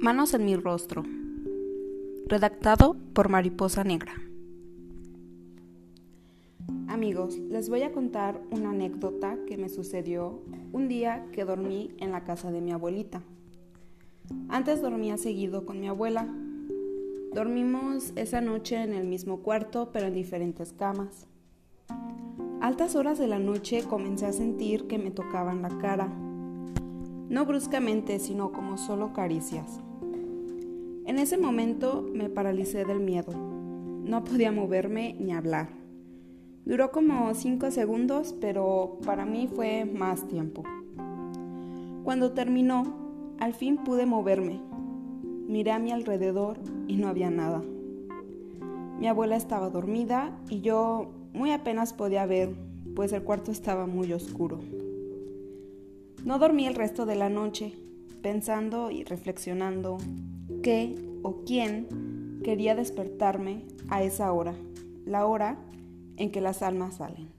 Manos en mi rostro. Redactado por Mariposa Negra. Amigos, les voy a contar una anécdota que me sucedió un día que dormí en la casa de mi abuelita. Antes dormía seguido con mi abuela. Dormimos esa noche en el mismo cuarto, pero en diferentes camas. Altas horas de la noche comencé a sentir que me tocaban la cara. No bruscamente, sino como solo caricias. En ese momento me paralicé del miedo. No podía moverme ni hablar. Duró como cinco segundos, pero para mí fue más tiempo. Cuando terminó, al fin pude moverme. Miré a mi alrededor y no había nada. Mi abuela estaba dormida y yo muy apenas podía ver, pues el cuarto estaba muy oscuro. No dormí el resto de la noche, pensando y reflexionando qué o quién quería despertarme a esa hora, la hora en que las almas salen.